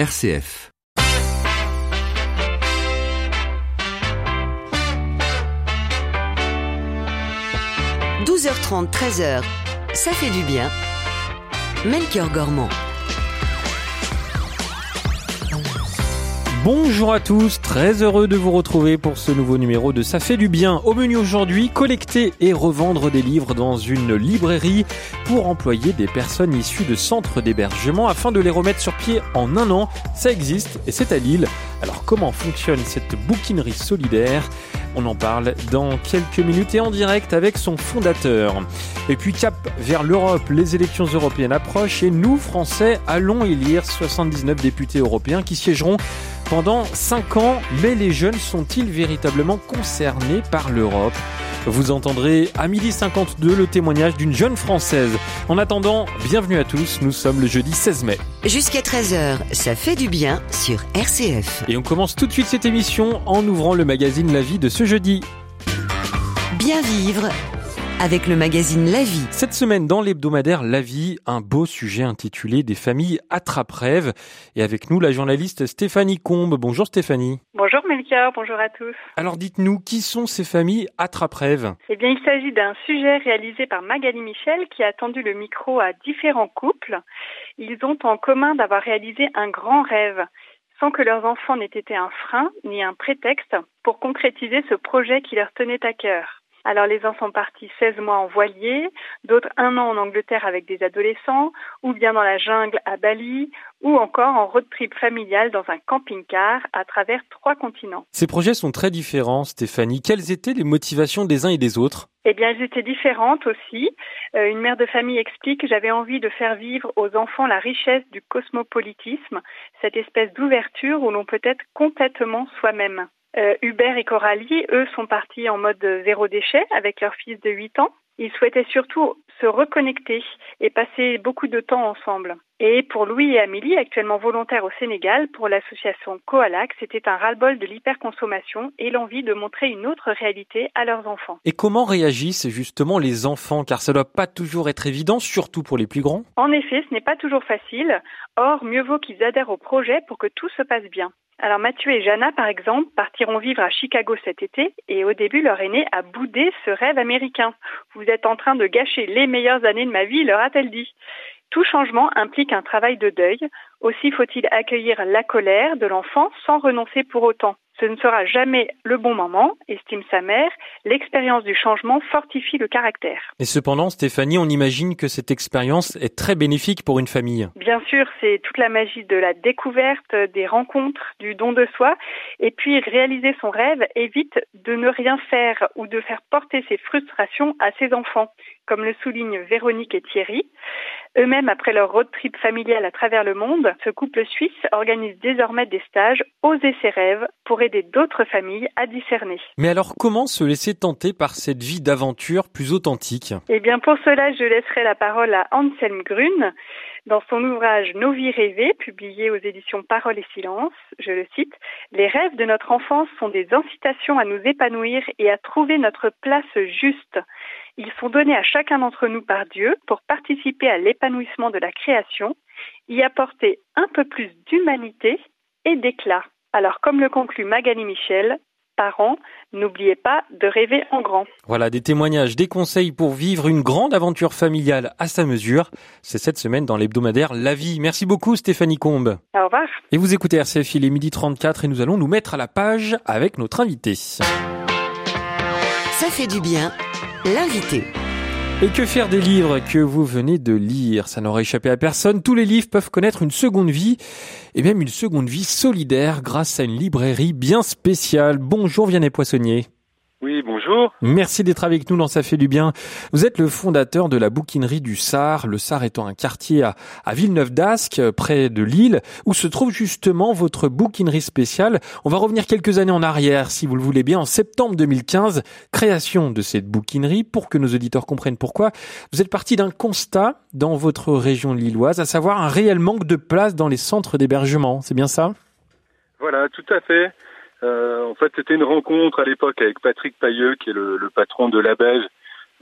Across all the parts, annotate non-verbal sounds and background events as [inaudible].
RCF. – 12h30, 13h, ça fait du bien. Melchior Gormand. Bonjour à tous, très heureux de vous retrouver pour ce nouveau numéro de Ça fait du bien. Au menu aujourd'hui, collecter et revendre des livres dans une librairie pour employer des personnes issues de centres d'hébergement afin de les remettre sur pied en un an. Ça existe et c'est à Lille. Alors comment fonctionne cette bouquinerie solidaire? On en parle dans quelques minutes et en direct avec son fondateur. Et puis cap vers l'Europe, les élections européennes approchent et nous, Français, allons élire 79 députés européens qui siégeront pendant 5 ans. Mais les jeunes sont-ils véritablement concernés par l'Europe? Vous entendrez à midi 52 le témoignage d'une jeune Française. En attendant, bienvenue à tous, nous sommes le jeudi 16 mai. Jusqu'à 13h, ça fait du bien sur RCF. Et on commence tout de suite cette émission en ouvrant le magazine La Vie de ce jeudi. Bien vivre avec le magazine La Vie. Cette semaine, dans l'hebdomadaire La Vie, un beau sujet intitulé Des familles attrape-rêves. Et avec nous, la journaliste Stéphanie Combe. Bonjour Stéphanie. Bonjour Melchior, bonjour à tous. Alors dites-nous, qui sont ces familles attrape-rêves? Eh bien, il s'agit d'un sujet réalisé par Magali Michel qui a tendu le micro à différents couples. Ils ont en commun d'avoir réalisé un grand rêve sans que leurs enfants n'aient été un frein ni un prétexte pour concrétiser ce projet qui leur tenait à cœur. Alors les uns sont partis 16 mois en voilier, d'autres un an en Angleterre avec des adolescents, ou bien dans la jungle à Bali, ou encore en road trip familial dans un camping-car à travers trois continents. Ces projets sont très différents, Stéphanie. Quelles étaient les motivations des uns et des autres? Eh bien, elles étaient différentes aussi. Euh, une mère de famille explique que j'avais envie de faire vivre aux enfants la richesse du cosmopolitisme, cette espèce d'ouverture où l'on peut être complètement soi-même. Euh, Hubert et Coralie, eux, sont partis en mode zéro déchet avec leur fils de 8 ans. Ils souhaitaient surtout se reconnecter et passer beaucoup de temps ensemble. Et pour Louis et Amélie, actuellement volontaires au Sénégal pour l'association Coalac, c'était un ras-le-bol de l'hyperconsommation et l'envie de montrer une autre réalité à leurs enfants. Et comment réagissent justement les enfants? Car ça doit pas toujours être évident, surtout pour les plus grands. En effet, ce n'est pas toujours facile. Or, mieux vaut qu'ils adhèrent au projet pour que tout se passe bien. Alors Mathieu et Jana, par exemple, partiront vivre à Chicago cet été et au début, leur aîné a boudé ce rêve américain. Vous êtes en train de gâcher les meilleures années de ma vie, leur a-t-elle dit. Tout changement implique un travail de deuil. Aussi faut-il accueillir la colère de l'enfant sans renoncer pour autant. Ce ne sera jamais le bon moment, estime sa mère. L'expérience du changement fortifie le caractère. Et cependant, Stéphanie, on imagine que cette expérience est très bénéfique pour une famille. Bien sûr, c'est toute la magie de la découverte, des rencontres, du don de soi. Et puis, réaliser son rêve évite de ne rien faire ou de faire porter ses frustrations à ses enfants, comme le soulignent Véronique et Thierry. Eux-mêmes, après leur road trip familial à travers le monde, ce couple suisse organise désormais des stages Oser ses rêves pour aider d'autres familles à discerner. Mais alors comment se laisser tenter par cette vie d'aventure plus authentique? Eh bien pour cela, je laisserai la parole à Anselm Grune. Dans son ouvrage Nos vies rêvées, publié aux éditions Parole et Silence, je le cite, Les rêves de notre enfance sont des incitations à nous épanouir et à trouver notre place juste. Ils sont donnés à chacun d'entre nous par Dieu pour participer à l'épanouissement de la création, y apporter un peu plus d'humanité et d'éclat. Alors, comme le conclut Magali Michel, parents, n'oubliez pas de rêver en grand. Voilà des témoignages, des conseils pour vivre une grande aventure familiale à sa mesure. C'est cette semaine dans l'hebdomadaire La Vie. Merci beaucoup Stéphanie Combe. Au revoir. Et vous écoutez RCF, il est midi 34 et nous allons nous mettre à la page avec notre invité. Ça fait du bien l'invité. Et que faire des livres que vous venez de lire? Ça n'aurait échappé à personne. Tous les livres peuvent connaître une seconde vie, et même une seconde vie solidaire grâce à une librairie bien spéciale. Bonjour Vianney Poissonnier. Oui, bonjour. Merci d'être avec nous dans Ça fait du bien. Vous êtes le fondateur de la bouquinerie du Sar, le Sar étant un quartier à, à Villeneuve d'Ascq, près de Lille, où se trouve justement votre bouquinerie spéciale. On va revenir quelques années en arrière, si vous le voulez bien, en septembre 2015, création de cette bouquinerie, pour que nos auditeurs comprennent pourquoi. Vous êtes parti d'un constat dans votre région lilloise, à savoir un réel manque de place dans les centres d'hébergement. C'est bien ça? Voilà, tout à fait. Euh, en fait, c'était une rencontre à l'époque avec Patrick Pailleux, qui est le, patron de La Beige.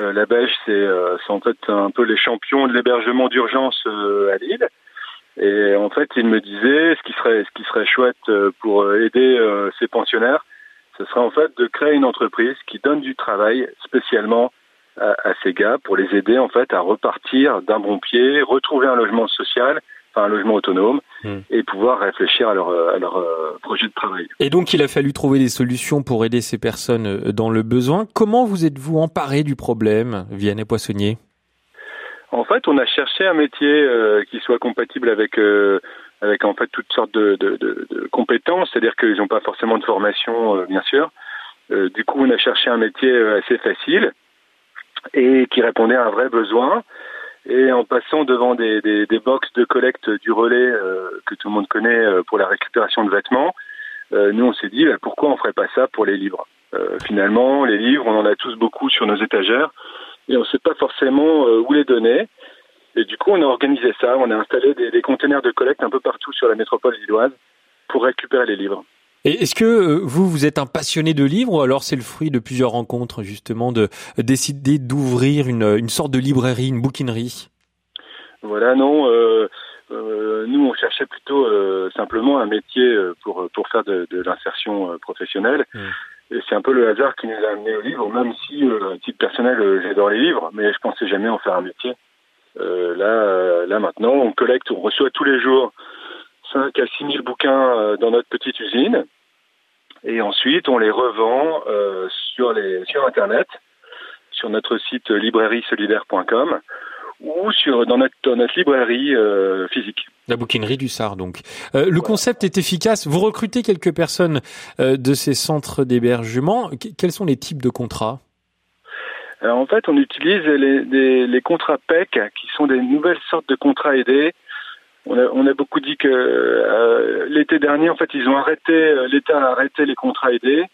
Euh, la Beige, c'est euh, en fait un peu les champions de l'hébergement d'urgence à Lille. Et en fait, il me disait ce qui serait ce qui serait chouette pour aider ces pensionnaires, ce serait en fait de créer une entreprise qui donne du travail spécialement à, à ces gars pour les aider en fait à repartir d'un bon pied, retrouver un logement social un logement autonome hmm. et pouvoir réfléchir à leur, à leur euh, projet de travail. Et donc il a fallu trouver des solutions pour aider ces personnes euh, dans le besoin. Comment vous êtes-vous emparé du problème, Vianney Poissonnier? En fait, on a cherché un métier euh, qui soit compatible avec avec en fait toutes sortes de, de, de, compétences, c'est-à-dire qu'ils n'ont pas forcément de formation, bien sûr. du coup, on a cherché un métier assez facile et qui répondait à un vrai besoin. Et en passant devant des, des, box de collecte du relais euh, que tout le monde connaît euh, pour la récupération de vêtements, euh, nous on s'est dit bah, pourquoi on ferait pas ça pour les livres? Finalement, les livres, on en a tous beaucoup sur nos étagères et on ne sait pas forcément où les donner. Et du coup, on a organisé ça. On a installé des, des containers de collecte un peu partout sur la métropole lilloise pour récupérer les livres. Et est-ce que euh, vous, vous êtes un passionné de livres ou alors c'est le fruit de plusieurs rencontres justement de décider d'ouvrir une, une sorte de librairie, une bouquinerie? Voilà, non. Euh, euh, nous, on cherchait plutôt euh, simplement un métier pour pour faire de, de l'insertion professionnelle. Mmh. Et c'est un peu le hasard qui nous a amené au livre, même si, à titre personnel, j'adore les livres, mais je pensais jamais en faire un métier. là, là maintenant, on collecte, on reçoit tous les jours 5 à 6 000 bouquins euh, dans notre petite usine. Et ensuite, on les revend euh, sur, les, sur Internet, sur notre site librairiesolidaire.com ou sur, dans, notre, dans notre librairie euh, physique. La bouquinerie du Sar, donc. Euh, le concept est efficace. Vous recrutez quelques personnes de ces centres d'hébergement. quels sont les types de contrats? Alors, En fait, on utilise les, les, les contrats PEC, qui sont des nouvelles sortes de contrats aidés on a, beaucoup dit que euh, l'été dernier, en fait, ils ont arrêté, euh, l'État a arrêté les contrats aidés.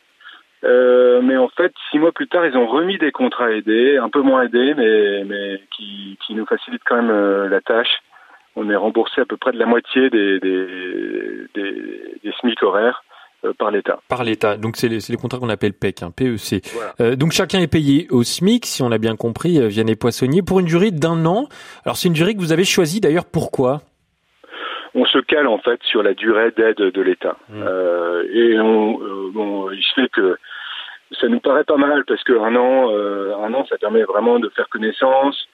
Euh, mais en fait, six mois plus tard, ils ont remis des contrats aidés, un peu moins aidés, mais, mais qui, qui nous facilitent quand même la tâche. On est remboursé à peu près de la moitié des, des, des, SMIC horaires par l'État. Par l'État. Donc c'est les, les, contrats qu'on appelle PEC, hein, PEC. donc chacun est payé au SMIC, si on l'a bien compris, Vianney Poissonnier, pour une durée d'un an. Alors c'est une durée que vous avez choisie d'ailleurs. Pourquoi? On se cale en fait sur la durée d'aide de l'État. Mmh. Euh, et on, euh, bon, il se fait que ça nous paraît pas mal parce qu'un an, euh, un an, ça permet vraiment de faire connaissance,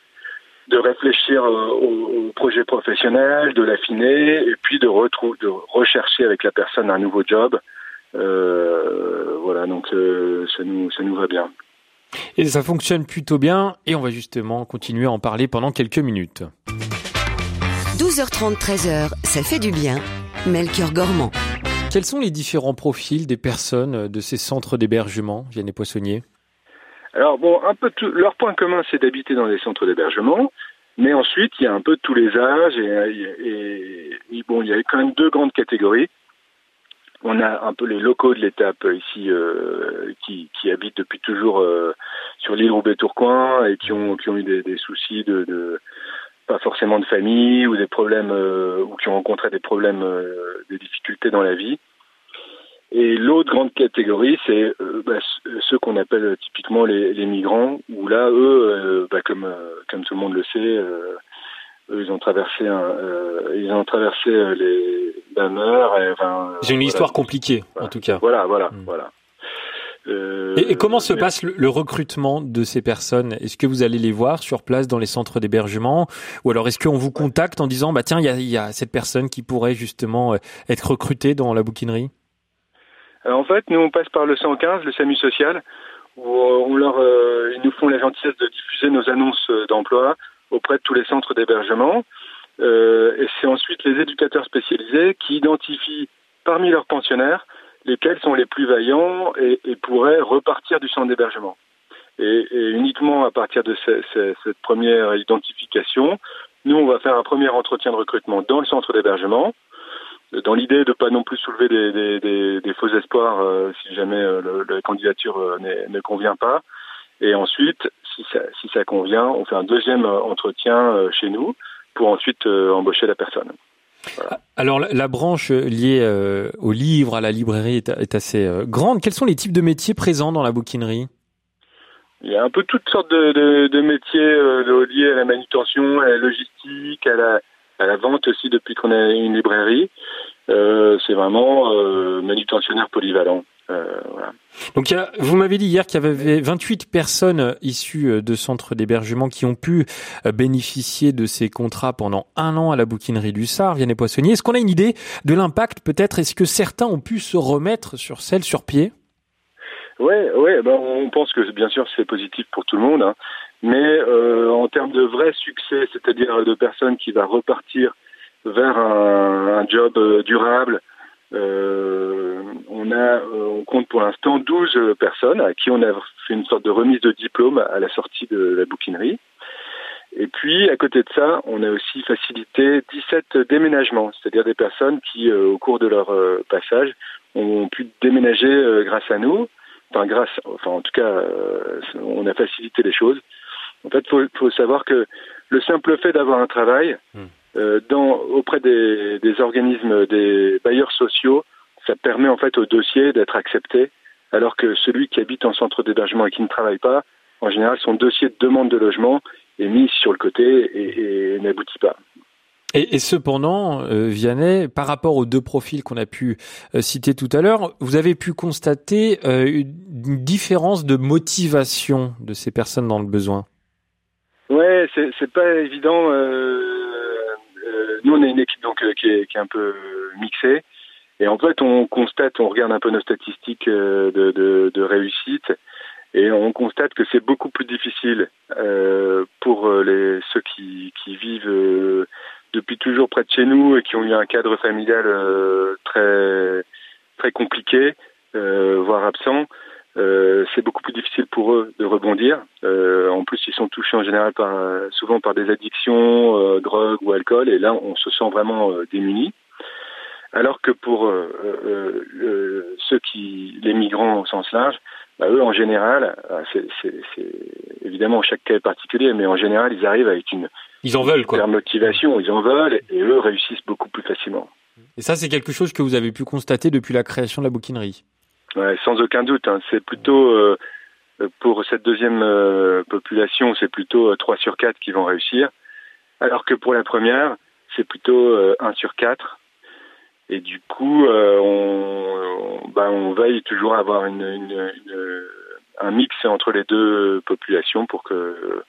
de réfléchir au, projet professionnel, de l'affiner et puis de, de rechercher avec la personne un nouveau job. voilà, donc ça nous, ça nous va bien. Et ça fonctionne plutôt bien et on va justement continuer à en parler pendant quelques minutes. 12h30, 13h, ça fait du bien. Melchior Gormand. Quels sont les différents profils des personnes de ces centres d'hébergement, Vianney Poissonnier? Alors bon, un peu tout, leur point commun, c'est d'habiter dans des centres d'hébergement, mais ensuite il y a un peu tous les âges et, et, bon, il y a quand même deux grandes catégories. On a un peu les locaux de l'étape ici euh, qui, qui, habitent depuis toujours euh, sur l'île Roubaix-Tourcoing et qui ont, qui ont eu des, des soucis de, de pas forcément de famille ou des problèmes euh, ou qui ont rencontré des problèmes, euh, des difficultés dans la vie. Et l'autre grande catégorie, c'est euh, bah, ceux qu'on appelle typiquement les, les, migrants, où là, eux, bah, comme comme tout le monde le sait, eux, ils ont traversé un, ils ont traversé les la mer. Enfin, C'est une histoire compliquée, en tout cas. Voilà, voilà, hmm. voilà. Euh, et, comment se passe le, recrutement de ces personnes? Est-ce que vous allez les voir sur place dans les centres d'hébergement? Ou alors est-ce qu'on vous contacte en disant, bah tiens, il y a, cette personne qui pourrait justement euh, être recrutée dans la bouquinerie? En fait, nous, on passe par le 115, le SAMU social, où euh, ils nous font la gentillesse de diffuser nos annonces d'emploi auprès de tous les centres d'hébergement. et c'est ensuite les éducateurs spécialisés qui identifient parmi leurs pensionnaires lesquels sont les plus vaillants et, pourraient repartir du centre d'hébergement. Et, uniquement à partir de cette première identification, nous, on va faire un premier entretien de recrutement dans le centre d'hébergement, dans l'idée de pas non plus soulever des faux espoirs euh, si jamais euh, la candidature euh, ne convient pas. Et ensuite, si ça, si ça convient, on fait un deuxième entretien chez nous pour ensuite embaucher la personne. Alors la, branche liée euh, au livre, à la librairie est, assez euh, grande. Quels sont les types de métiers présents dans la bouquinerie? Il y a un peu toutes sortes de, métiers euh, liés à la manutention, à la logistique, à la, à la vente aussi depuis qu'on a une librairie. c'est vraiment manutentionnaire polyvalent. Donc, vous m'avez dit hier qu'il y avait 28 personnes issues de centres d'hébergement qui ont pu bénéficier de ces contrats pendant un an à la bouquinerie du Sar, Vianney Poissonnier. Est-ce qu'on a une idée de l'impact peut-être? Est-ce que certains ont pu se remettre sur celle sur pied? Ouais, ouais, ben on pense que bien sûr c'est positif pour tout le monde, hein. mais euh, en termes de vrai succès, c'est-à-dire de personnes qui va repartir vers un, un job euh, durable, euh, on a, on compte pour l'instant 12 personnes à qui on a fait une sorte de remise de diplôme à la sortie de la bouquinerie. Et puis, à côté de ça, on a aussi facilité 17 déménagements, c'est-à-dire des personnes qui, au cours de leur passage, ont pu déménager grâce à nous enfin grâce, enfin en tout cas, euh, on a facilité les choses. En fait, faut, faut savoir que le simple fait d'avoir un travail hmm. Euh, dans auprès des, des, organismes, des bailleurs sociaux, ça permet en fait au dossier d'être accepté, alors que celui qui habite en centre d'hébergement et qui ne travaille pas, en général, son dossier de demande de logement est mis sur le côté et, et n'aboutit pas. Et, et, cependant, euh, Vianney, par rapport aux deux profils qu'on a pu euh, citer tout à l'heure, vous avez pu constater euh, une différence de motivation de ces personnes dans le besoin? Ouais, c'est, c'est pas évident. Nous, on est une équipe donc qui est, qui est un peu mixée, et en fait, on constate, on regarde un peu nos statistiques de, de, réussite, et on constate que c'est beaucoup plus difficile pour les ceux qui, vivent depuis toujours près de chez nous et qui ont eu un cadre familial euh, très très compliqué, euh, voire absent. Euh, c'est beaucoup plus difficile pour eux de rebondir. en plus, ils sont touchés en général par, souvent par des addictions, drogue ou alcool, et là, on se sent vraiment démunis. Alors que pour ceux qui, les migrants au sens large, bah, eux, en général, c'est évidemment chaque cas est particulier, mais en général, ils arrivent avec une ils en veulent quoi. Leur motivation, ils en veulent et eux réussissent beaucoup plus facilement. Et ça, c'est quelque chose que vous avez pu constater depuis la création de la bouquinerie? Ouais, sans aucun doute. Hein. C'est plutôt euh, pour cette deuxième euh, population, c'est plutôt 3 euh, sur 4 qui vont réussir, alors que pour la première, c'est plutôt 1 sur 4. Et du coup, on, bah, on veille toujours à avoir une, une, une, un mix entre les deux populations pour que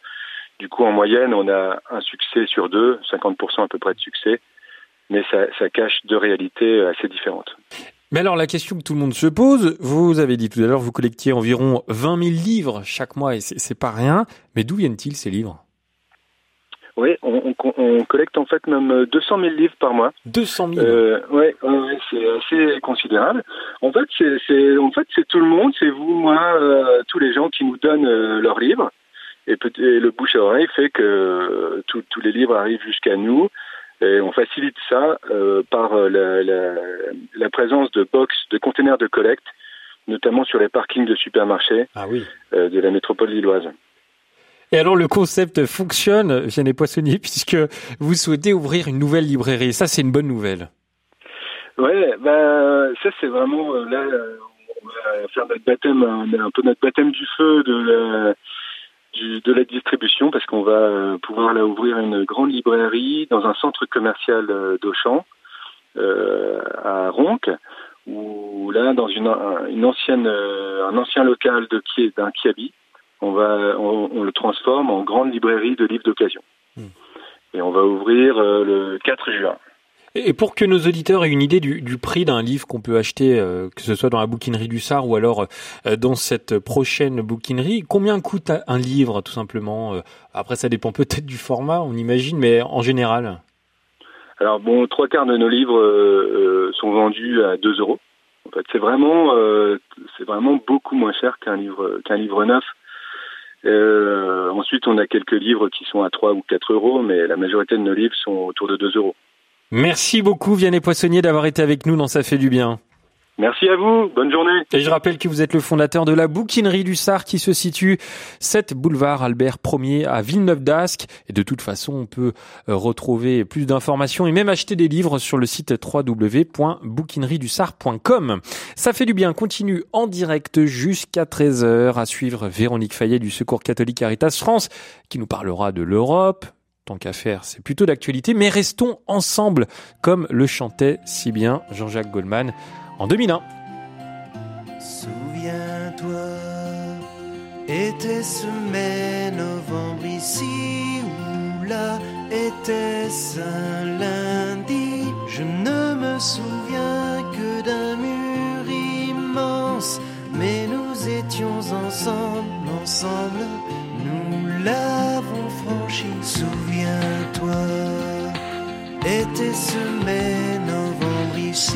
du coup, en moyenne, on a un succès sur deux, 50% à peu près de succès, mais ça, ça cache deux réalités assez différentes. Mais alors la question que tout le monde se pose, vous avez dit tout à l'heure, vous collectiez environ 20 000 livres chaque mois et c'est pas rien, mais d'où viennent-ils ces livres? Oui, on, on, collecte en fait même 200 000 livres par mois. 200 000 euh, Oui, ouais, c'est assez considérable. En fait, c'est en fait tout le monde, c'est vous, moi, euh, tous les gens qui nous donnent euh, leurs livres. Et, le bouche à oreille fait que euh, tous les livres arrivent jusqu'à nous. Et on facilite ça euh, par euh, la, la, la, présence de box, de containers de collecte, notamment sur les parkings de supermarchés ah oui. euh, de la métropole lilloise. Et alors le concept fonctionne, Jeanne Poissonnier, [laughs] puisque vous souhaitez ouvrir une nouvelle librairie. Ça, c'est une bonne nouvelle. Ouais, ben ça c'est vraiment là, on va faire notre baptême, un peu notre baptême du feu de la du, de la distribution parce qu'on va euh, pouvoir là ouvrir une grande librairie dans un centre commercial euh, d'Auchan euh, à Ronc où là dans une, une ancienne un ancien local de d'un Kiabi on va on, on, le transforme en grande librairie de livres d'occasion hmm. et on va ouvrir le 4 juin. Et pour que nos auditeurs aient une idée du, du prix d'un livre qu'on peut acheter, euh, que ce soit dans la bouquinerie du Sar ou alors euh, dans cette prochaine bouquinerie, combien coûte un livre tout simplement euh, Après, ça dépend peut-être du format, on imagine, mais en général. Alors bon, trois quarts de nos livres sont vendus à 2 euros. En fait, c'est vraiment, vraiment beaucoup moins cher qu'un livre, qu'un livre neuf. ensuite, on a quelques livres qui sont à 3 ou 4 euros, mais la majorité de nos livres sont autour de 2 euros. Merci beaucoup Vianney Poissonnier d'avoir été avec nous dans Ça fait du bien. Merci à vous, bonne journée. Et je rappelle que vous êtes le fondateur de la bouquinerie du Sar qui se situe 7 boulevard Albert 1er à Villeneuve d'Ascq. Et de toute façon, on peut euh, retrouver plus d'informations et même acheter des livres sur le site www.bouquineriedusart.com. Ça fait du bien, continue en direct jusqu'à 13h à suivre Véronique Fayet du Secours catholique Caritas France qui nous parlera de l'Europe, tant qu'à faire, c'est plutôt d'actualité, mais restons ensemble, comme le chantait si bien Jean-Jacques Goldman en 2001. Souviens-toi, était-ce mai, novembre ici ou là, était-ce un lundi? Je ne me souviens que d'un mur immense, mais nous étions ensemble, ensemble, nous l'avons était-ce mai, novembre ici.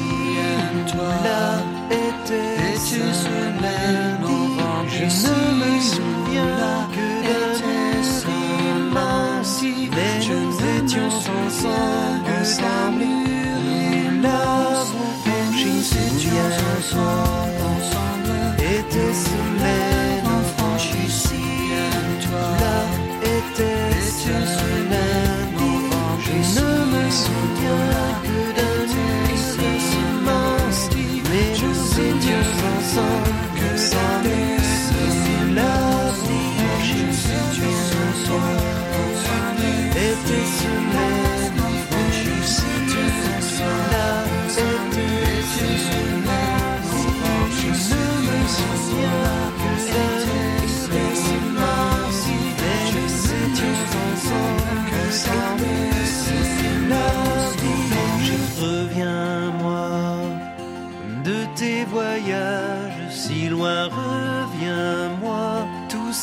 Ou là, était-ce un lundi. Je ne me souviens que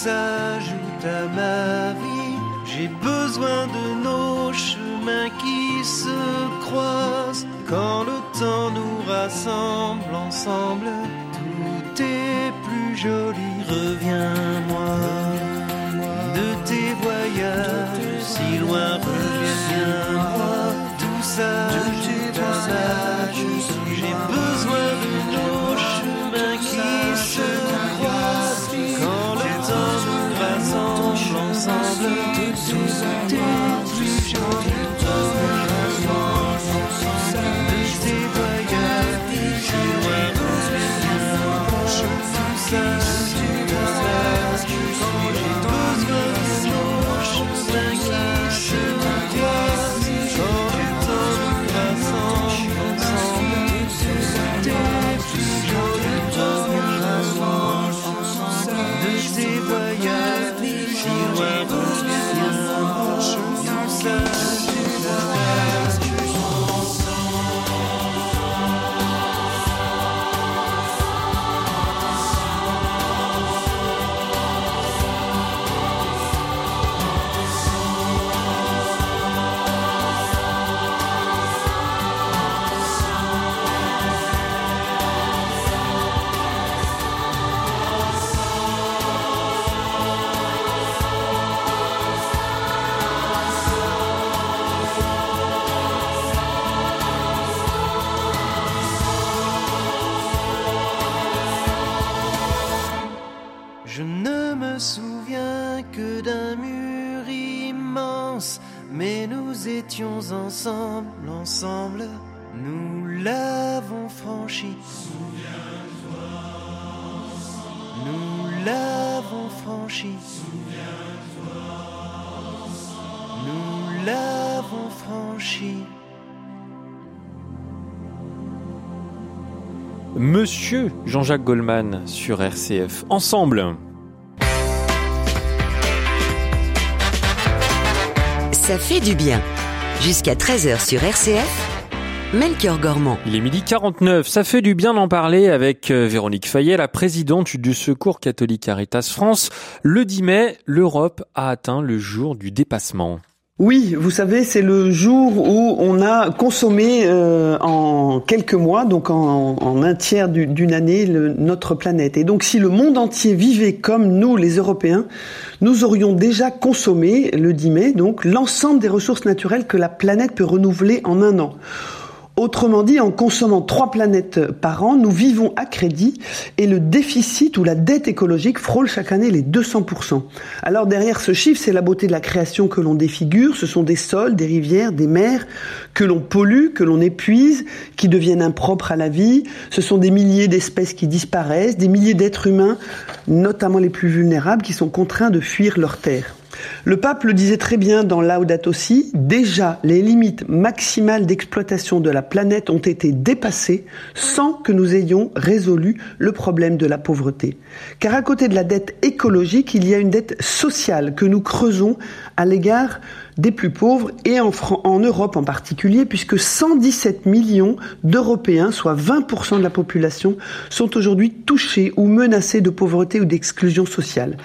s'ajoute à ma vie. J'ai besoin de nos chemins qui se croisent rassemble ensemble. Tout est plus joli, reviens-moi de tes voyages si loin, reviens-moi, tout à ma vie. J'ai besoin de nos chemins qui se croisent quand le temps nous ensemble. Tout est plus joli. Ensemble, nous l'avons franchi. Nous l'avons franchi. Nous l'avons franchi. Monsieur Jean-Jacques Goldman sur RCF. Ensemble. Ça fait du bien. Jusqu'à 13h sur RCF, Melchior Gormand. Il est midi 49. Ça fait du bien d'en parler avec euh, Véronique Fayet, la présidente du Secours catholique Caritas France. Le 10 mai, l'Europe a atteint le jour du dépassement. Oui, vous savez, c'est le jour où on a consommé euh, en quelques mois, donc en, un tiers du- d'une année, notre planète. Et donc, si le monde entier vivait comme nous, les Européens, nous aurions déjà consommé le 10 mai, donc l'ensemble des ressources naturelles que la planète peut renouveler en un an. Autrement dit, en consommant trois planètes par an, nous vivons à crédit et le déficit ou la dette écologique frôle chaque année les 200%. Alors derrière ce chiffre, c'est la beauté de la création que l'on défigure, ce sont des sols, des rivières, des mers que l'on pollue, que l'on épuise, qui deviennent impropres à la vie, ce sont des milliers d'espèces qui disparaissent, des milliers d'êtres humains, notamment les plus vulnérables, qui sont contraints de fuir leur terre. Le pape le disait très bien dans Laudato Si, déjà les limites maximales d'exploitation de la planète ont été dépassées sans que nous ayons résolu le problème de la pauvreté. Car à côté de la dette écologique, il y a une dette sociale que nous creusons à l'égard des plus pauvres et en, en, Europe en particulier, puisque 117 millions d'Européens, soit 20% de la population, sont aujourd'hui touchés ou menacés de pauvreté ou d'exclusion sociale.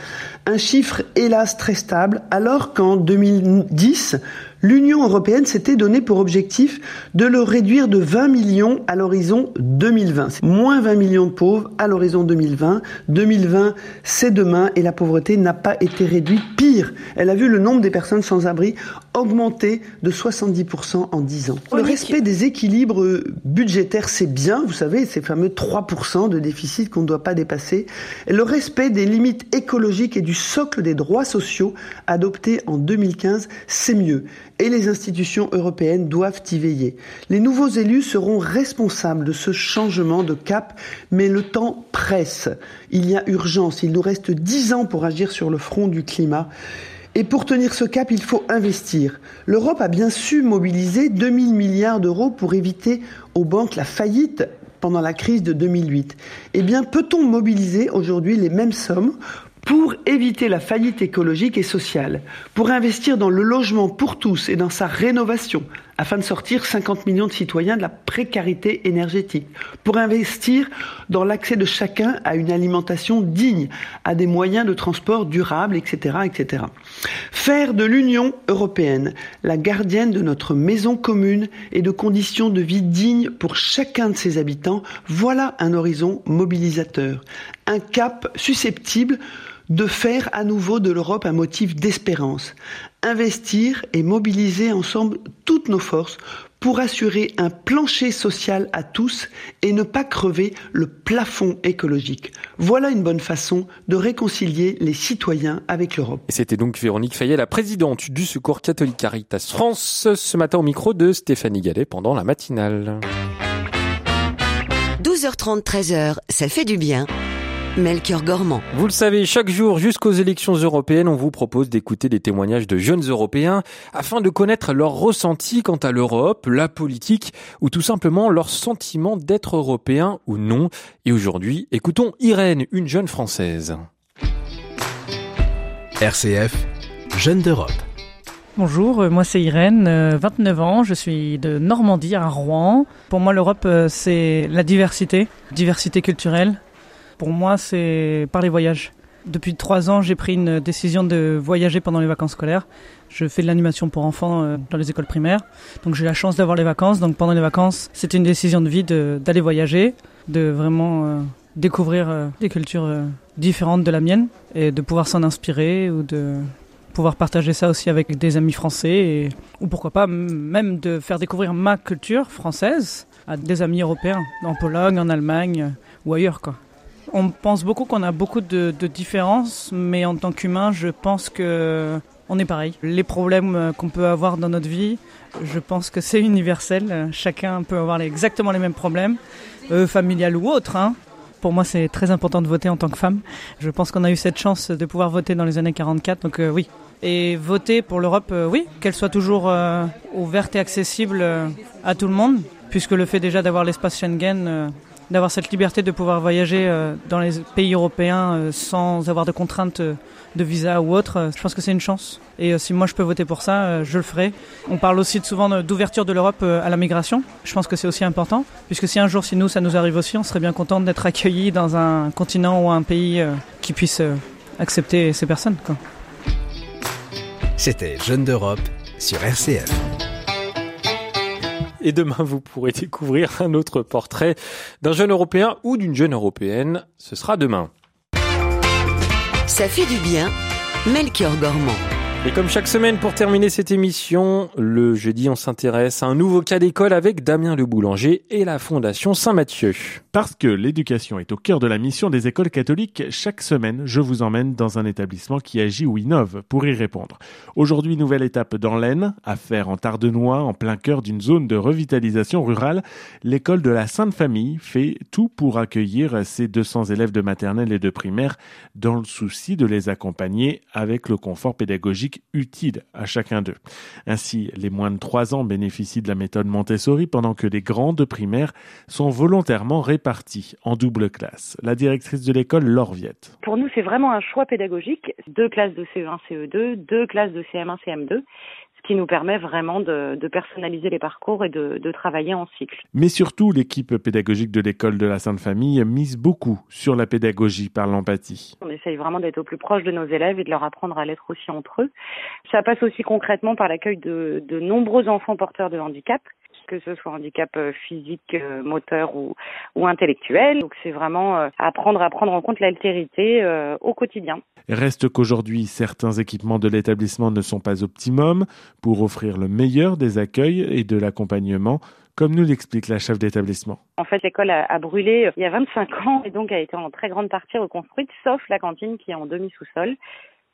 Un chiffre hélas très stable, alors qu'en 2010, l'Union européenne s'était donné pour objectif de le réduire de 20 millions à l'horizon 2020. Moins 20 millions de pauvres à l'horizon 2020. 2020, c'est demain et la pauvreté n'a pas été réduite. Pire, elle a vu le nombre des personnes sans abri augmenter de 70% en 10 ans. Le respect des équilibres budgétaires, c'est bien, vous savez, ces fameux 3% de déficit qu'on ne doit pas dépasser. le respect des limites écologiques et du socle des droits sociaux adoptés en 2015, c'est mieux et les institutions européennes doivent y veiller. Les nouveaux élus seront responsables de ce changement de cap, mais le temps presse. Il y a urgence. Il nous reste dix ans pour agir sur le front du climat. Et pour tenir ce cap, il faut investir. L'Europe a bien su mobiliser 2000 milliards d'euros pour éviter aux banques la faillite pendant la crise de 2008. Eh bien, peut-on mobiliser aujourd'hui les mêmes sommes pour éviter la faillite écologique et sociale, pour investir dans le logement pour tous et dans sa rénovation, afin de sortir 50 millions de citoyens de la précarité énergétique, pour investir dans l'accès de chacun à une alimentation digne, à des moyens de transport durables, etc., etc. Faire de l'Union européenne la gardienne de notre maison commune et de conditions de vie dignes pour chacun de ses habitants, voilà un horizon mobilisateur, un cap susceptible de faire à nouveau de l'Europe un motif d'espérance, investir et mobiliser ensemble toutes nos forces pour assurer un plancher social à tous et ne pas crever le plafond écologique. Voilà une bonne façon de réconcilier les citoyens avec l'Europe. C'était donc Véronique Fayet, la présidente du Secours catholique Caritas France, ce matin au micro de Stéphanie Gallet pendant la matinale. 12h30, 13h, ça fait du bien. Melchior Gormand. Vous le savez, chaque jour jusqu'aux élections européennes, on vous propose d'écouter des témoignages de jeunes Européens afin de connaître leur ressenti quant à l'Europe, la politique ou tout simplement leur sentiment d'être européen ou non. Et aujourd'hui, écoutons Irène, une jeune Française. RCF, Jeune d'Europe. Bonjour, euh, moi c'est Irène, 29 euh, ans, je suis de Normandie à Rouen. Pour moi l'Europe euh, c'est la diversité, diversité culturelle, pour moi, c'est par les voyages. Depuis trois ans, j'ai pris une décision de voyager pendant les vacances scolaires. Je fais de l'animation pour enfants euh, dans les écoles primaires. Donc j'ai la chance d'avoir les vacances. Donc pendant les vacances, c'était une décision de vie d'aller voyager, de vraiment euh, découvrir euh, des cultures différentes de la mienne et de pouvoir s'en inspirer ou de pouvoir partager ça aussi avec des amis français ou pourquoi pas même de faire découvrir ma culture française à des amis européens en Pologne, en Allemagne ou ailleurs quoi. On pense beaucoup qu'on a beaucoup de, différences, mais en tant qu'humain, je pense que on est pareil. Les problèmes qu'on peut avoir dans notre vie, je pense que c'est universel. Chacun peut avoir exactement les mêmes problèmes, euh, familial ou autres. Hein. Pour moi, c'est très important de voter en tant que femme. Je pense qu'on a eu cette chance de pouvoir voter dans les années 44, donc euh, oui. Et voter pour l'Europe, euh, oui, qu'elle soit toujours ouverte et accessible à tout le monde, puisque le fait déjà d'avoir l'espace Schengen d'avoir cette liberté de pouvoir voyager euh, dans les pays européens euh, sans avoir de contraintes euh, de visa ou autre, je pense que c'est une chance. Et si moi je peux voter pour ça, je le ferai. On parle aussi souvent d'ouverture de l'Europe à la migration. Je pense que c'est aussi important, puisque si un jour, si nous, ça nous arrive aussi, on serait bien content d'être accueillis dans un continent ou un pays qui puisse accepter ces personnes. C'était Jeune d'Europe sur RCF. Et demain, vous pourrez découvrir un autre portrait d'un jeune Européen ou d'une jeune Européenne. Ce sera demain. Ça fait du bien. Melchior Gormand. Et comme chaque semaine pour terminer cette émission, le jeudi on s'intéresse à un nouveau cas d'école avec Damien Le Boulanger et la Fondation Saint-Mathieu. Parce que l'éducation est au cœur de la mission des écoles catholiques, chaque semaine je vous emmène dans un établissement qui agit ou innove pour y répondre. Aujourd'hui, nouvelle étape dans l'Aisne, affaire en Tardenois, en plein cœur d'une zone de revitalisation rurale. L'école de la Sainte Famille fait tout pour accueillir ses 200 élèves de maternelle et de primaire dans le souci de les accompagner avec le confort pédagogique utile à chacun d'eux. Ainsi, les moins de 3 ans bénéficient de la méthode Montessori pendant que les grandes primaires sont volontairement réparties en double classe. La directrice de l'école, Laure Viette. Pour nous, c'est vraiment un choix pédagogique. Deux classes de CE1, CE2, deux classes de CM1, CM2 qui nous permet vraiment de, personnaliser les parcours et de, de, travailler en cycle. Mais surtout, l'équipe pédagogique de l'école de la Sainte Famille mise beaucoup sur la pédagogie par l'empathie. On essaye vraiment d'être au plus proche de nos élèves et de leur apprendre à l'être aussi entre eux. Ça passe aussi concrètement par l'accueil de, de nombreux enfants porteurs de handicap que ce soit handicap euh, physique, euh, moteur ou, ou intellectuel. Donc c'est vraiment euh, apprendre à prendre en compte l'altérité au quotidien. Reste qu'aujourd'hui, certains équipements de l'établissement ne sont pas optimum pour offrir le meilleur des accueils et de l'accompagnement comme nous l'explique la chef d'établissement. En fait, l'école a, a, brûlé il y a 25 ans et donc a été en très grande partie reconstruite, sauf la cantine qui est en demi-sous-sol.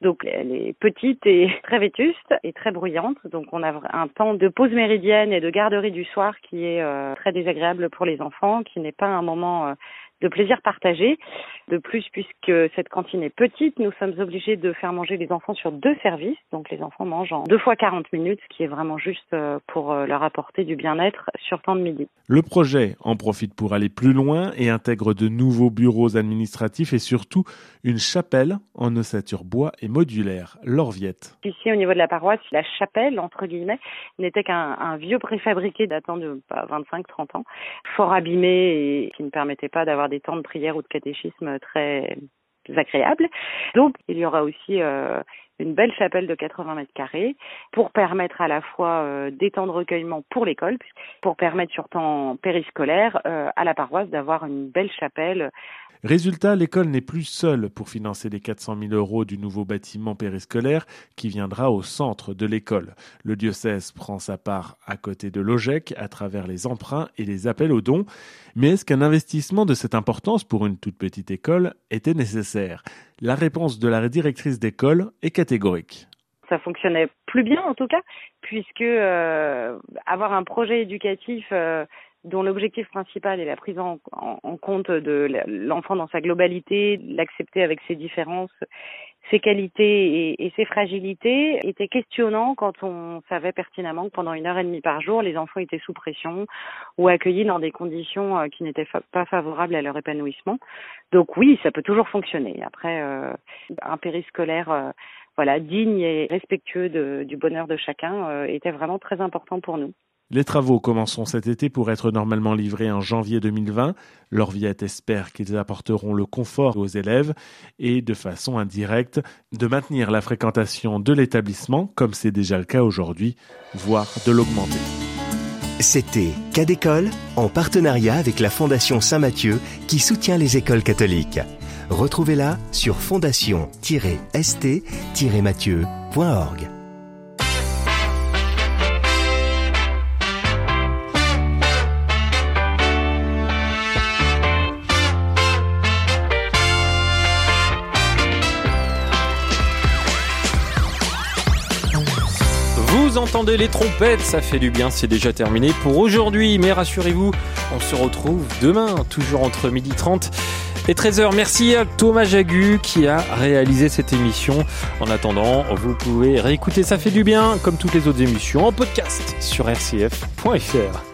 Donc elle est petite et [laughs] très vétuste et très bruyante. Donc on a un temps de pause méridienne et de garderie du soir qui est euh, très désagréable pour les enfants, qui n'est pas un moment euh, de plaisir partagé. De plus, puisque cette cantine est petite, nous sommes obligés de faire manger les enfants sur deux services. Donc les enfants mangent en deux fois 40 minutes, ce qui est vraiment juste euh, pour euh, leur apporter du bien-être sur temps de midi. Le projet en profite pour aller plus loin et intègre de nouveaux bureaux administratifs et surtout une chapelle en ossature bois et modulaire, l'Orviette. Ici, au niveau de la paroisse, la chapelle, entre guillemets, n'était qu'un vieux préfabriqué datant de 25-30 ans, fort abîmé et qui ne permettait pas d'avoir des temps de prière ou de catéchisme très agréables. Donc, il y aura aussi euh, une belle chapelle de 80 mètres carrés pour permettre à la fois euh, des temps de recueillement pour l'école, pour permettre sur temps périscolaire euh, à la paroisse d'avoir une belle chapelle Résultat, l'école n'est plus seule pour financer les 400 000 euros du nouveau bâtiment périscolaire qui viendra au centre de l'école. Le diocèse prend sa part à côté de l'OGEC à travers les emprunts et les appels aux dons. Mais est-ce qu'un investissement de cette importance pour une toute petite école était nécessaire? La réponse de la directrice d'école est catégorique ça fonctionnait plus bien en tout cas, puisque euh, avoir un projet éducatif euh, dont l'objectif principal est la prise en, compte de l'enfant dans sa globalité, l'accepter avec ses différences, ses qualités et, ses fragilités, était questionnant quand on savait pertinemment que pendant une heure et demie par jour, les enfants étaient sous pression ou accueillis dans des conditions euh, qui n'étaient pas favorables à leur épanouissement. Donc oui, ça peut toujours fonctionner. Après, euh, un périscolaire euh, voilà, digne et respectueux du bonheur de chacun était vraiment très important pour nous. Les travaux commenceront cet été pour être normalement livrés en janvier 2020. L'Orviette espère qu'ils apporteront le confort aux élèves et, de façon indirecte, de maintenir la fréquentation de l'établissement, comme c'est déjà le cas aujourd'hui, voire de l'augmenter. C'était Cas d'école, en partenariat avec la Fondation Saint-Mathieu qui soutient les écoles catholiques. Retrouvez-la sur fondation-st-mathieu.org. entendez les trompettes, ça fait du bien, c'est déjà terminé pour aujourd'hui. Mais rassurez-vous, on se retrouve demain, toujours entre 12h30 et 13h. Merci à Thomas Jagu qui a réalisé cette émission. En attendant, vous pouvez réécouter Ça fait du bien, comme toutes les autres émissions, en podcast sur rcf.fr.